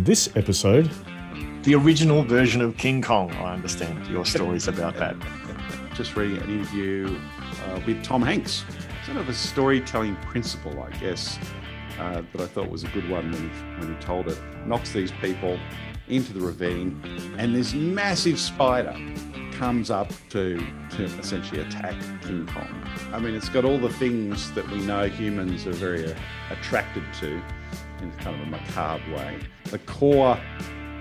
On this episode, the original version of King Kong. I understand your stories about that. Just reading an interview uh, with Tom Hanks. Sort of a storytelling principle, I guess, uh, that I thought was a good one when he, when he told it. Knocks these people into the ravine, and this massive spider comes up to, to essentially attack King Kong. I mean, it's got all the things that we know humans are very uh, attracted to in kind of a macabre way. The core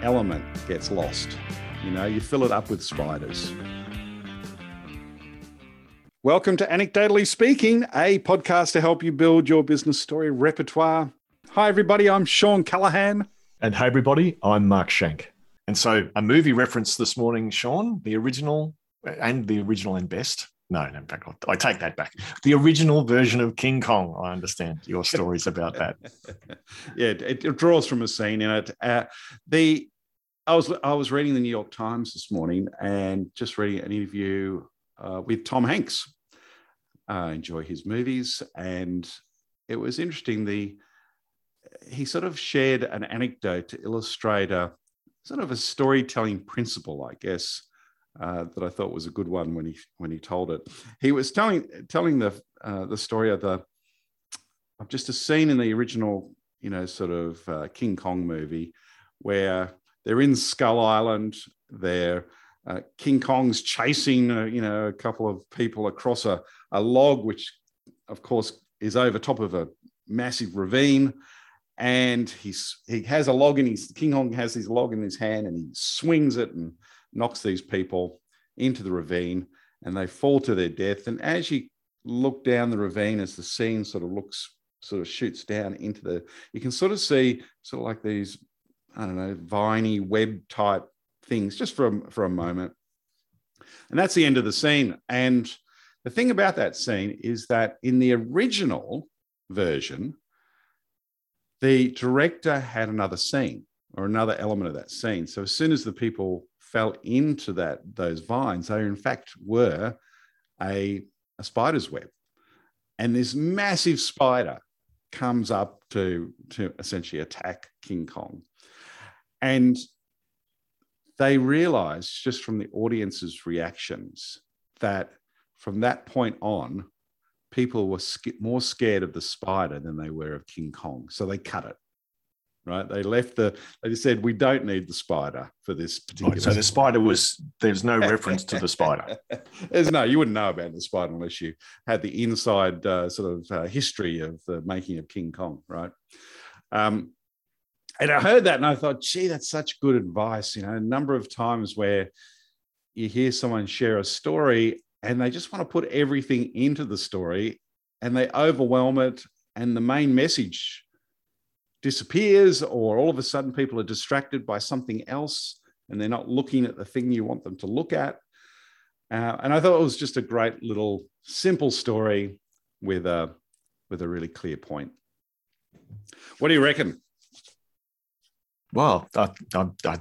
element gets lost. You know, you fill it up with spiders. Welcome to Anecdotally Speaking, a podcast to help you build your business story repertoire. Hi, everybody. I'm Shawn Callahan. and hey, everybody, I'm Mark Schenk. And so, a movie reference this morning, Sean, the original and the original and best. No, no, in fact, I take that back. The original version of King Kong. I understand your stories about that. yeah, it, it draws from a scene in it. Uh, the I was I was reading the New York Times this morning and just reading an interview uh, with Tom Hanks. I enjoy his movies, and it was interesting. The he sort of shared an anecdote to illustrate a sort of a storytelling principle, I guess, uh, that I thought was a good one when he when he told it. He was telling telling the uh, the story of the of just a scene in the original, you know, sort of uh, King Kong movie where they're in Skull Island. They're uh, King Kong's chasing, uh, you know, a couple of people across a, a log, which, of course, is over top of a massive ravine. And he's he has a log in his King Kong has his log in his hand, and he swings it and knocks these people into the ravine, and they fall to their death. And as you look down the ravine, as the scene sort of looks sort of shoots down into the, you can sort of see sort of like these I don't know, viney web type things just for a, for a moment. And that's the end of the scene. And the thing about that scene is that in the original version, the director had another scene or another element of that scene. So as soon as the people fell into that those vines, they in fact were a, a spider's web. And this massive spider comes up to, to essentially attack King Kong. And they realized just from the audience's reactions that from that point on, people were more scared of the spider than they were of King Kong. So they cut it. Right, they left the. They said we don't need the spider for this particular. Right, so the spider was there's no reference to the spider. there's no, you wouldn't know about the spider unless you had the inside uh, sort of uh, history of the making of King Kong, right? Um, and I heard that and I thought, gee, that's such good advice. You know, a number of times where you hear someone share a story and they just want to put everything into the story and they overwhelm it and the main message disappears or all of a sudden people are distracted by something else and they're not looking at the thing you want them to look at. Uh, and i thought it was just a great little simple story with a with a really clear point. What do you reckon? Well I, I, I,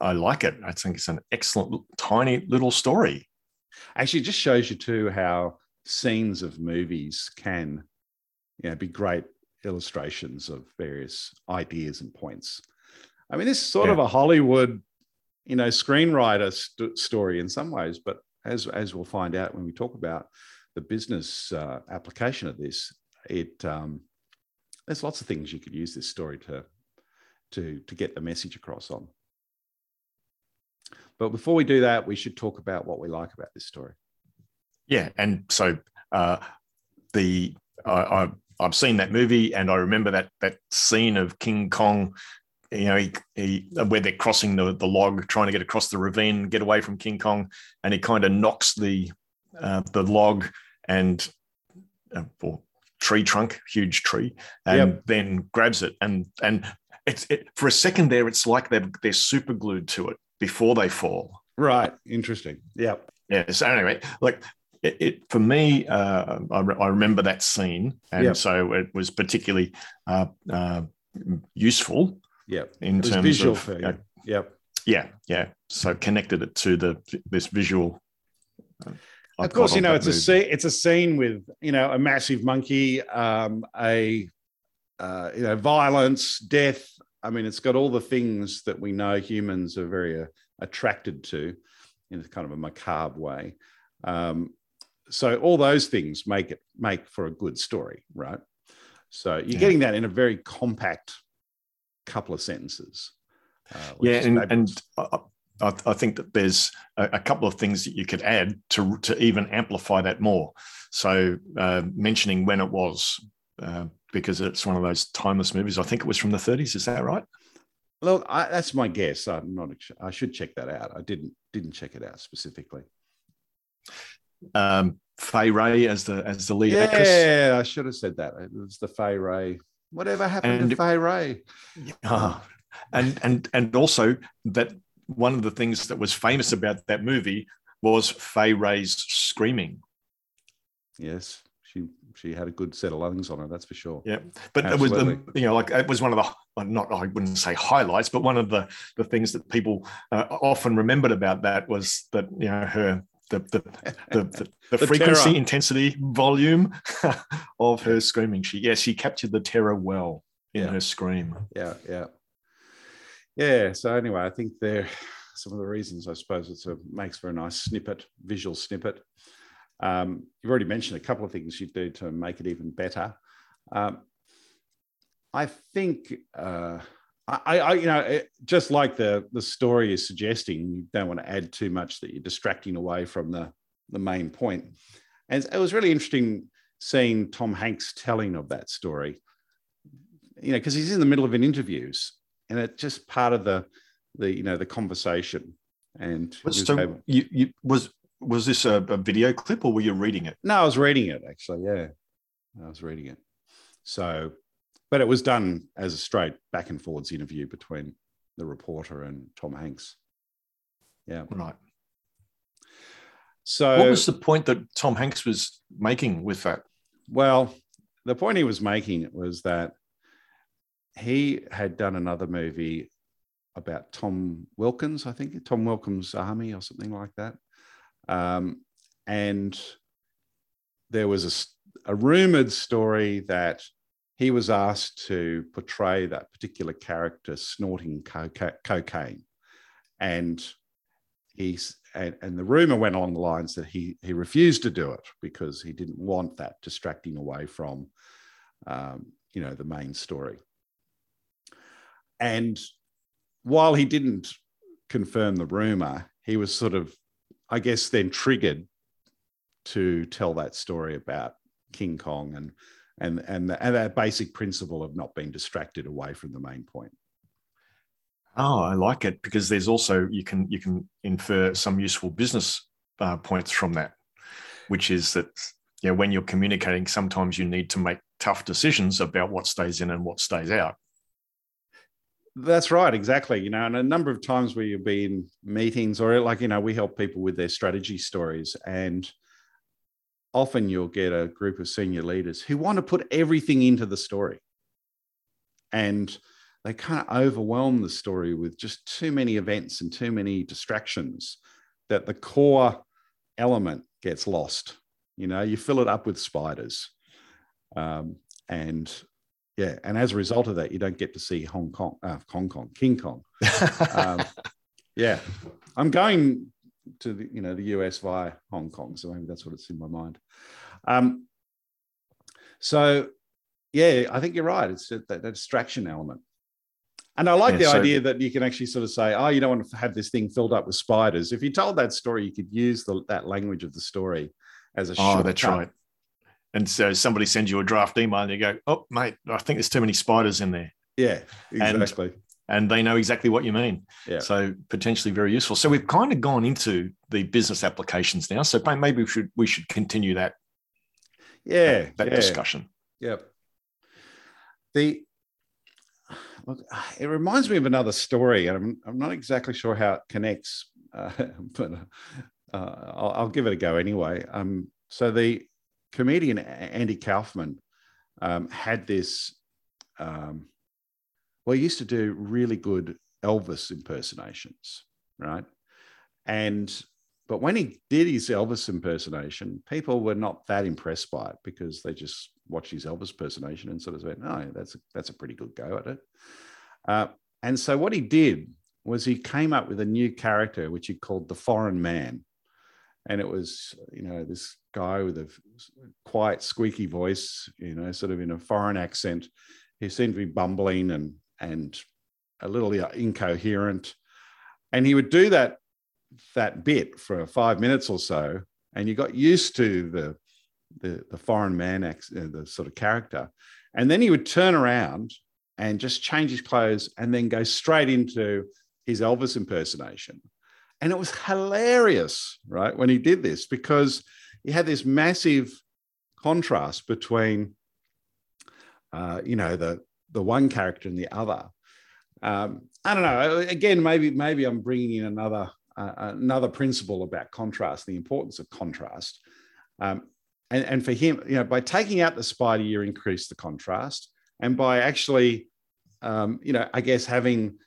I like it. I think it's an excellent tiny little story. Actually it just shows you too how scenes of movies can you know, be great illustrations of various ideas and points. I mean, this is sort yeah. of a Hollywood, you know, screenwriter st- story in some ways, but as as we'll find out when we talk about the business uh, application of this, it um, there's lots of things you could use this story to to to get the message across on. But before we do that, we should talk about what we like about this story. Yeah, and so uh, the I, I've seen that movie, and I remember that that scene of King Kong. You know, he, he, where they're crossing the, the log, trying to get across the ravine, get away from King Kong, and he kind of knocks the uh, the log and uh, or tree trunk, huge tree, and yep. then grabs it, and and it's it, for a second there, it's like they're they're super glued to it before they fall. Right. Interesting. Yeah. Yeah. So anyway, like it, it for me, uh, I, re- I, remember that scene, and yep. so it was particularly uh, uh, useful. Yeah, in terms visual of you. Yep. Yeah, yeah. So connected it to the this visual. Uh, of course, you know it's movie. a scene. It's a scene with you know a massive monkey, um, a uh, you know violence, death, I mean, it's got all the things that we know humans are very uh, attracted to in a kind of a macabre way. Um, so all those things make it make for a good story, right? So you're Yeah. getting that in a very compact couple of sentences. uh, yeah, and, and I, I, think that there's a, a couple of things that you could add to to even amplify that more. So uh, mentioning when it was, uh, because it's one of those timeless movies. I think it was from the 30s. Is that right? Well, I, that's my guess. I'm not. I should check that out. I didn't didn't check it out specifically. Um, Fay Wray as the as the lead actress. Yeah, I should have said that. It was the Fay Wray. Whatever happened And- to Fay Wray? Ah, and and and also that one of the things that was famous about that movie was Fay Wray's screaming. Yes, she she had a good set of lungs on her. That's for sure. Yeah, but it was the you know like it was one of the uh, not I wouldn't say highlights, but one of the the things that people uh, often remembered about that was that you know her the the the, the, the, frequency, terror. intensity, volume of her screaming. She yes, she captured the terror well in Yeah. her scream. Yeah, yeah, yeah. So anyway, I think they're some of the reasons. I suppose it's a makes for a nice snippet, visual snippet. Um, you've already mentioned a couple of things you do to make it even better. Um, I think, uh, I, I, you know, it, just like the the story is suggesting, you don't want to add too much that you're distracting away from the the main point. And it was really interesting seeing Tom Hanks telling of that story. You know, because he's in the middle of an interviews, and it's just part of the the you know the conversation. And was So able- you, you was was this a, a video clip or were you reading it? No, I was reading it actually. Yeah, I was reading it. So, but it was done as a straight back and forwards interview between the reporter and Tom Hanks. Yeah. Right. So, what was the point that Tom Hanks was making with that? well, the point he was making was that he had done another movie about Tom Wilkins, I think, Tom Wilkins Army or something like that. Um, and there was a rumored story that he was asked to portray that particular character snorting coca- cocaine. And he's and, and the rumor went along the lines that he he refused to do it because he didn't want that distracting away from um, you know the main story. And while he didn't confirm the rumor, he was sort of, I guess, then triggered to tell that story about King Kong and and and, the, and that basic principle of not being distracted away from the main point. Oh, I like it because there's also you can you can infer some useful business uh, points from that, which is that you know, when you're communicating, sometimes you need to make tough decisions about what stays in and what stays out. That's right, exactly. You know, and a number of times where you'll be in meetings or like, you know, we help people with their strategy stories. And often you'll get a group of senior leaders who want to put everything into the story. And they kind of overwhelm the story with just too many events and too many distractions that the core element gets lost. You know, you fill it up with spiders. Um, and yeah, and as a result of that, you don't get to see Hong Kong, uh, Hong Kong, King Kong. Um, yeah, I'm going to the you know the US via Hong Kong, so maybe that's what it's in my mind. Um, so yeah, I think you're right. It's that, that distraction element, and I like Yeah, the so- idea that you can actually sort of say, "Oh, you don't want to have this thing filled up with spiders." If you told that story, you could use the, that language of the story as a oh, that's right. And so somebody sends you a draft email and you go, "Oh, mate, I think there's too many spiders in there," Yeah, exactly. and they know exactly what you mean. Yeah. So potentially very useful. So we've kind of gone into the business applications now. So maybe we should we should continue that yeah, that yeah. discussion. Yep. The look, it reminds me of another story, and I'm, I'm not exactly sure how it connects, uh, but uh, I'll, I'll give it a go anyway. Um, so the comedian Andy Kaufman um, had this. Um, well, he used to do really good Elvis impersonations, right? And but when he did his Elvis impersonation, people were not that impressed by it because they just watched his Elvis impersonation and sort of went, "No, that's a, that's a pretty good go at it." Uh, and so what he did was he came up with a new character, which he called the Foreign Man. And it was, you know, this guy with a quiet, squeaky voice, you know, sort of in a foreign accent. He seemed to be bumbling and and a little incoherent. And he would do that that bit for five minutes or so, and you got used to the the, the foreign man, uh, the sort of character, and then he would turn around and just change his clothes and then go straight into his Elvis impersonation. And it was hilarious, right, when he did this because he had this massive contrast between, uh, you know, the the one character and the other. Um, I don't know. Again, maybe maybe I'm bringing in another uh, another principle about contrast, the importance of contrast. Um, and, and for him, you know, by taking out the spider, you increase the contrast, and by actually, um, you know, I guess having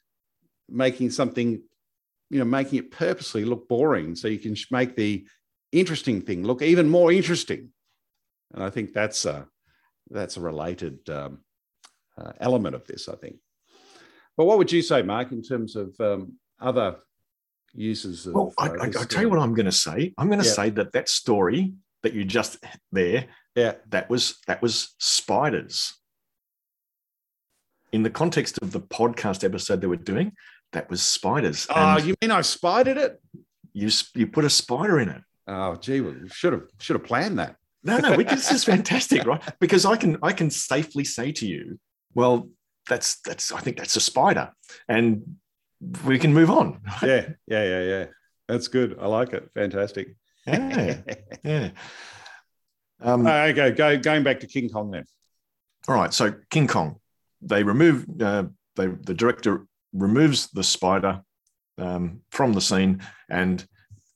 making something, you know, making it purposely look boring, so you can make the interesting thing look even more interesting. And I think that's a that's a related um, uh, element of this, I think. But what would you say, Mark, in terms of um, other uses? Of, well, I, uh, I, will tell you what I'm going to say. I'm going to yeah. say that that story that you just there, yeah, that was that was spiders. In the context of the podcast episode that we're doing, that was spiders. Oh, you mean I spidered it? You you put a spider in it. Oh, gee, we should have should have planned that. No, no, this is fantastic, right? Because I can I can safely say to you, well, that's that's I think that's a spider, and we can move on. Yeah, yeah, yeah, yeah. That's good. I like it. Fantastic. Yeah, yeah. Um, okay, go going back to King Kong then. All right, so King Kong, they remove uh, they the director removes the spider um, from the scene and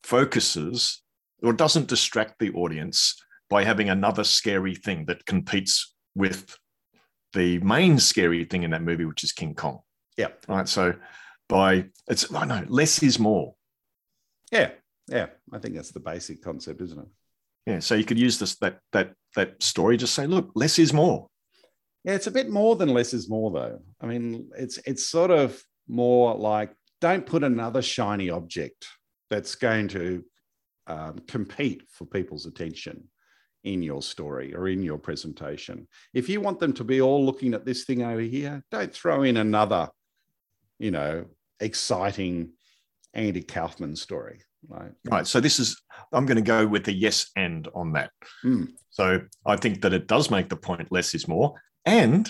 focuses or doesn't distract the audience by having another scary thing that competes with the main scary thing in that movie, which is King Kong. Yeah. Right. So by it's I know less is more. Yeah. Yeah. I think that's the basic concept, isn't it? Yeah. So you could use this that that that story, just say, look, less is more. Yeah, it's a bit more than less is more, though. I mean, it's it's sort of more like don't put another shiny object that's going to um, compete for people's attention in your story or in your presentation. If you want them to be all looking at this thing over here, don't throw in another, you know, exciting Andy Kaufman story. Right. Right. So this is I'm going to go with the yes and on that. Mm. So I think that it does make the point less is more, and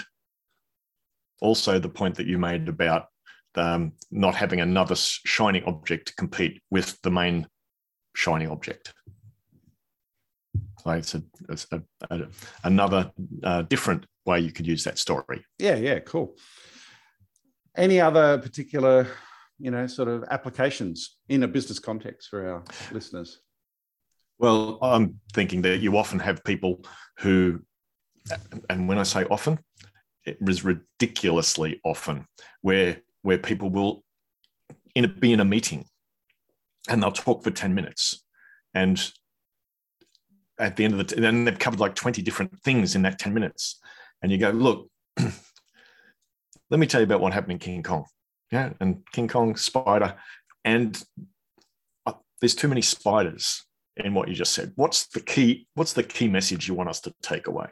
also the point that you made about um, not having another shining object to compete with the main shining object. Like it's, a, it's a, a, another uh, different way you could use that story. Yeah, yeah, cool. Any other particular, you know, sort of applications in a business context for our listeners? Well, I'm thinking that you often have people who, and when I say often, it was ridiculously often, where where people will in a, be in a meeting and they'll talk for 10 minutes and at the end of the t- then they've covered like 20 different things in that 10 minutes. And you go look let me tell you about what happened in king kong. Yeah and king kong spider and uh, there's too many spiders in what you just said. What's the key what's the key message you want us to take away?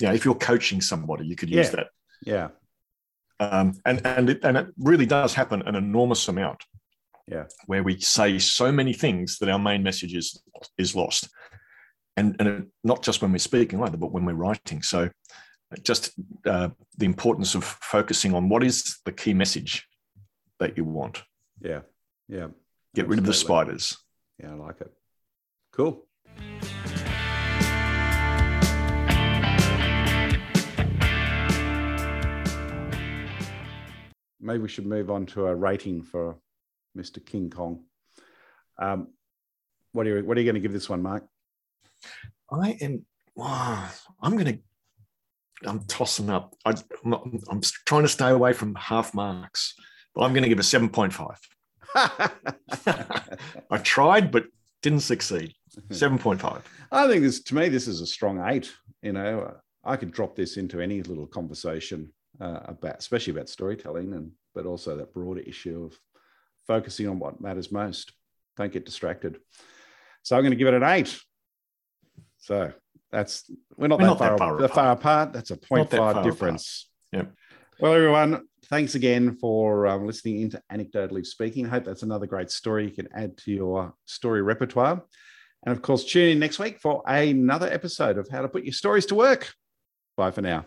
Yeah if you're coaching somebody you could use yeah. that. Yeah. Um, and and it, and it really does happen an enormous amount yeah. where we say so many things that our main message is is lost. And and not just when we're speaking either but when we're writing. So just uh, the importance of focusing on what is the key message that you want. Yeah. Yeah. Get Absolutely. rid of the spiders. Yeah i like it. Cool. Maybe we should move on to a rating for Mr. King Kong. Um, what are you What are you going to give this one, Mark? I am. Wow, I'm going to. I'm tossing up. I, am I'm trying to stay away from half marks, but I'm going to give a seven point five. I tried, but didn't succeed. Seven point five. I think this to me this is a strong eight. You know, I could drop this into any little conversation uh, about, especially about storytelling, and but also that broader issue of focusing on what matters most. Don't get distracted. So I'm going to give it an eight. So that's we're not, We're that, not far, that far that far apart. That's a Not that 0.5 far difference. Yep. Well, everyone, thanks again for um, listening into Anecdotally Speaking. I hope that's another great story you can add to your story repertoire. And of course, tune in next week for another episode of How to Put Your Stories to Work. Bye for now.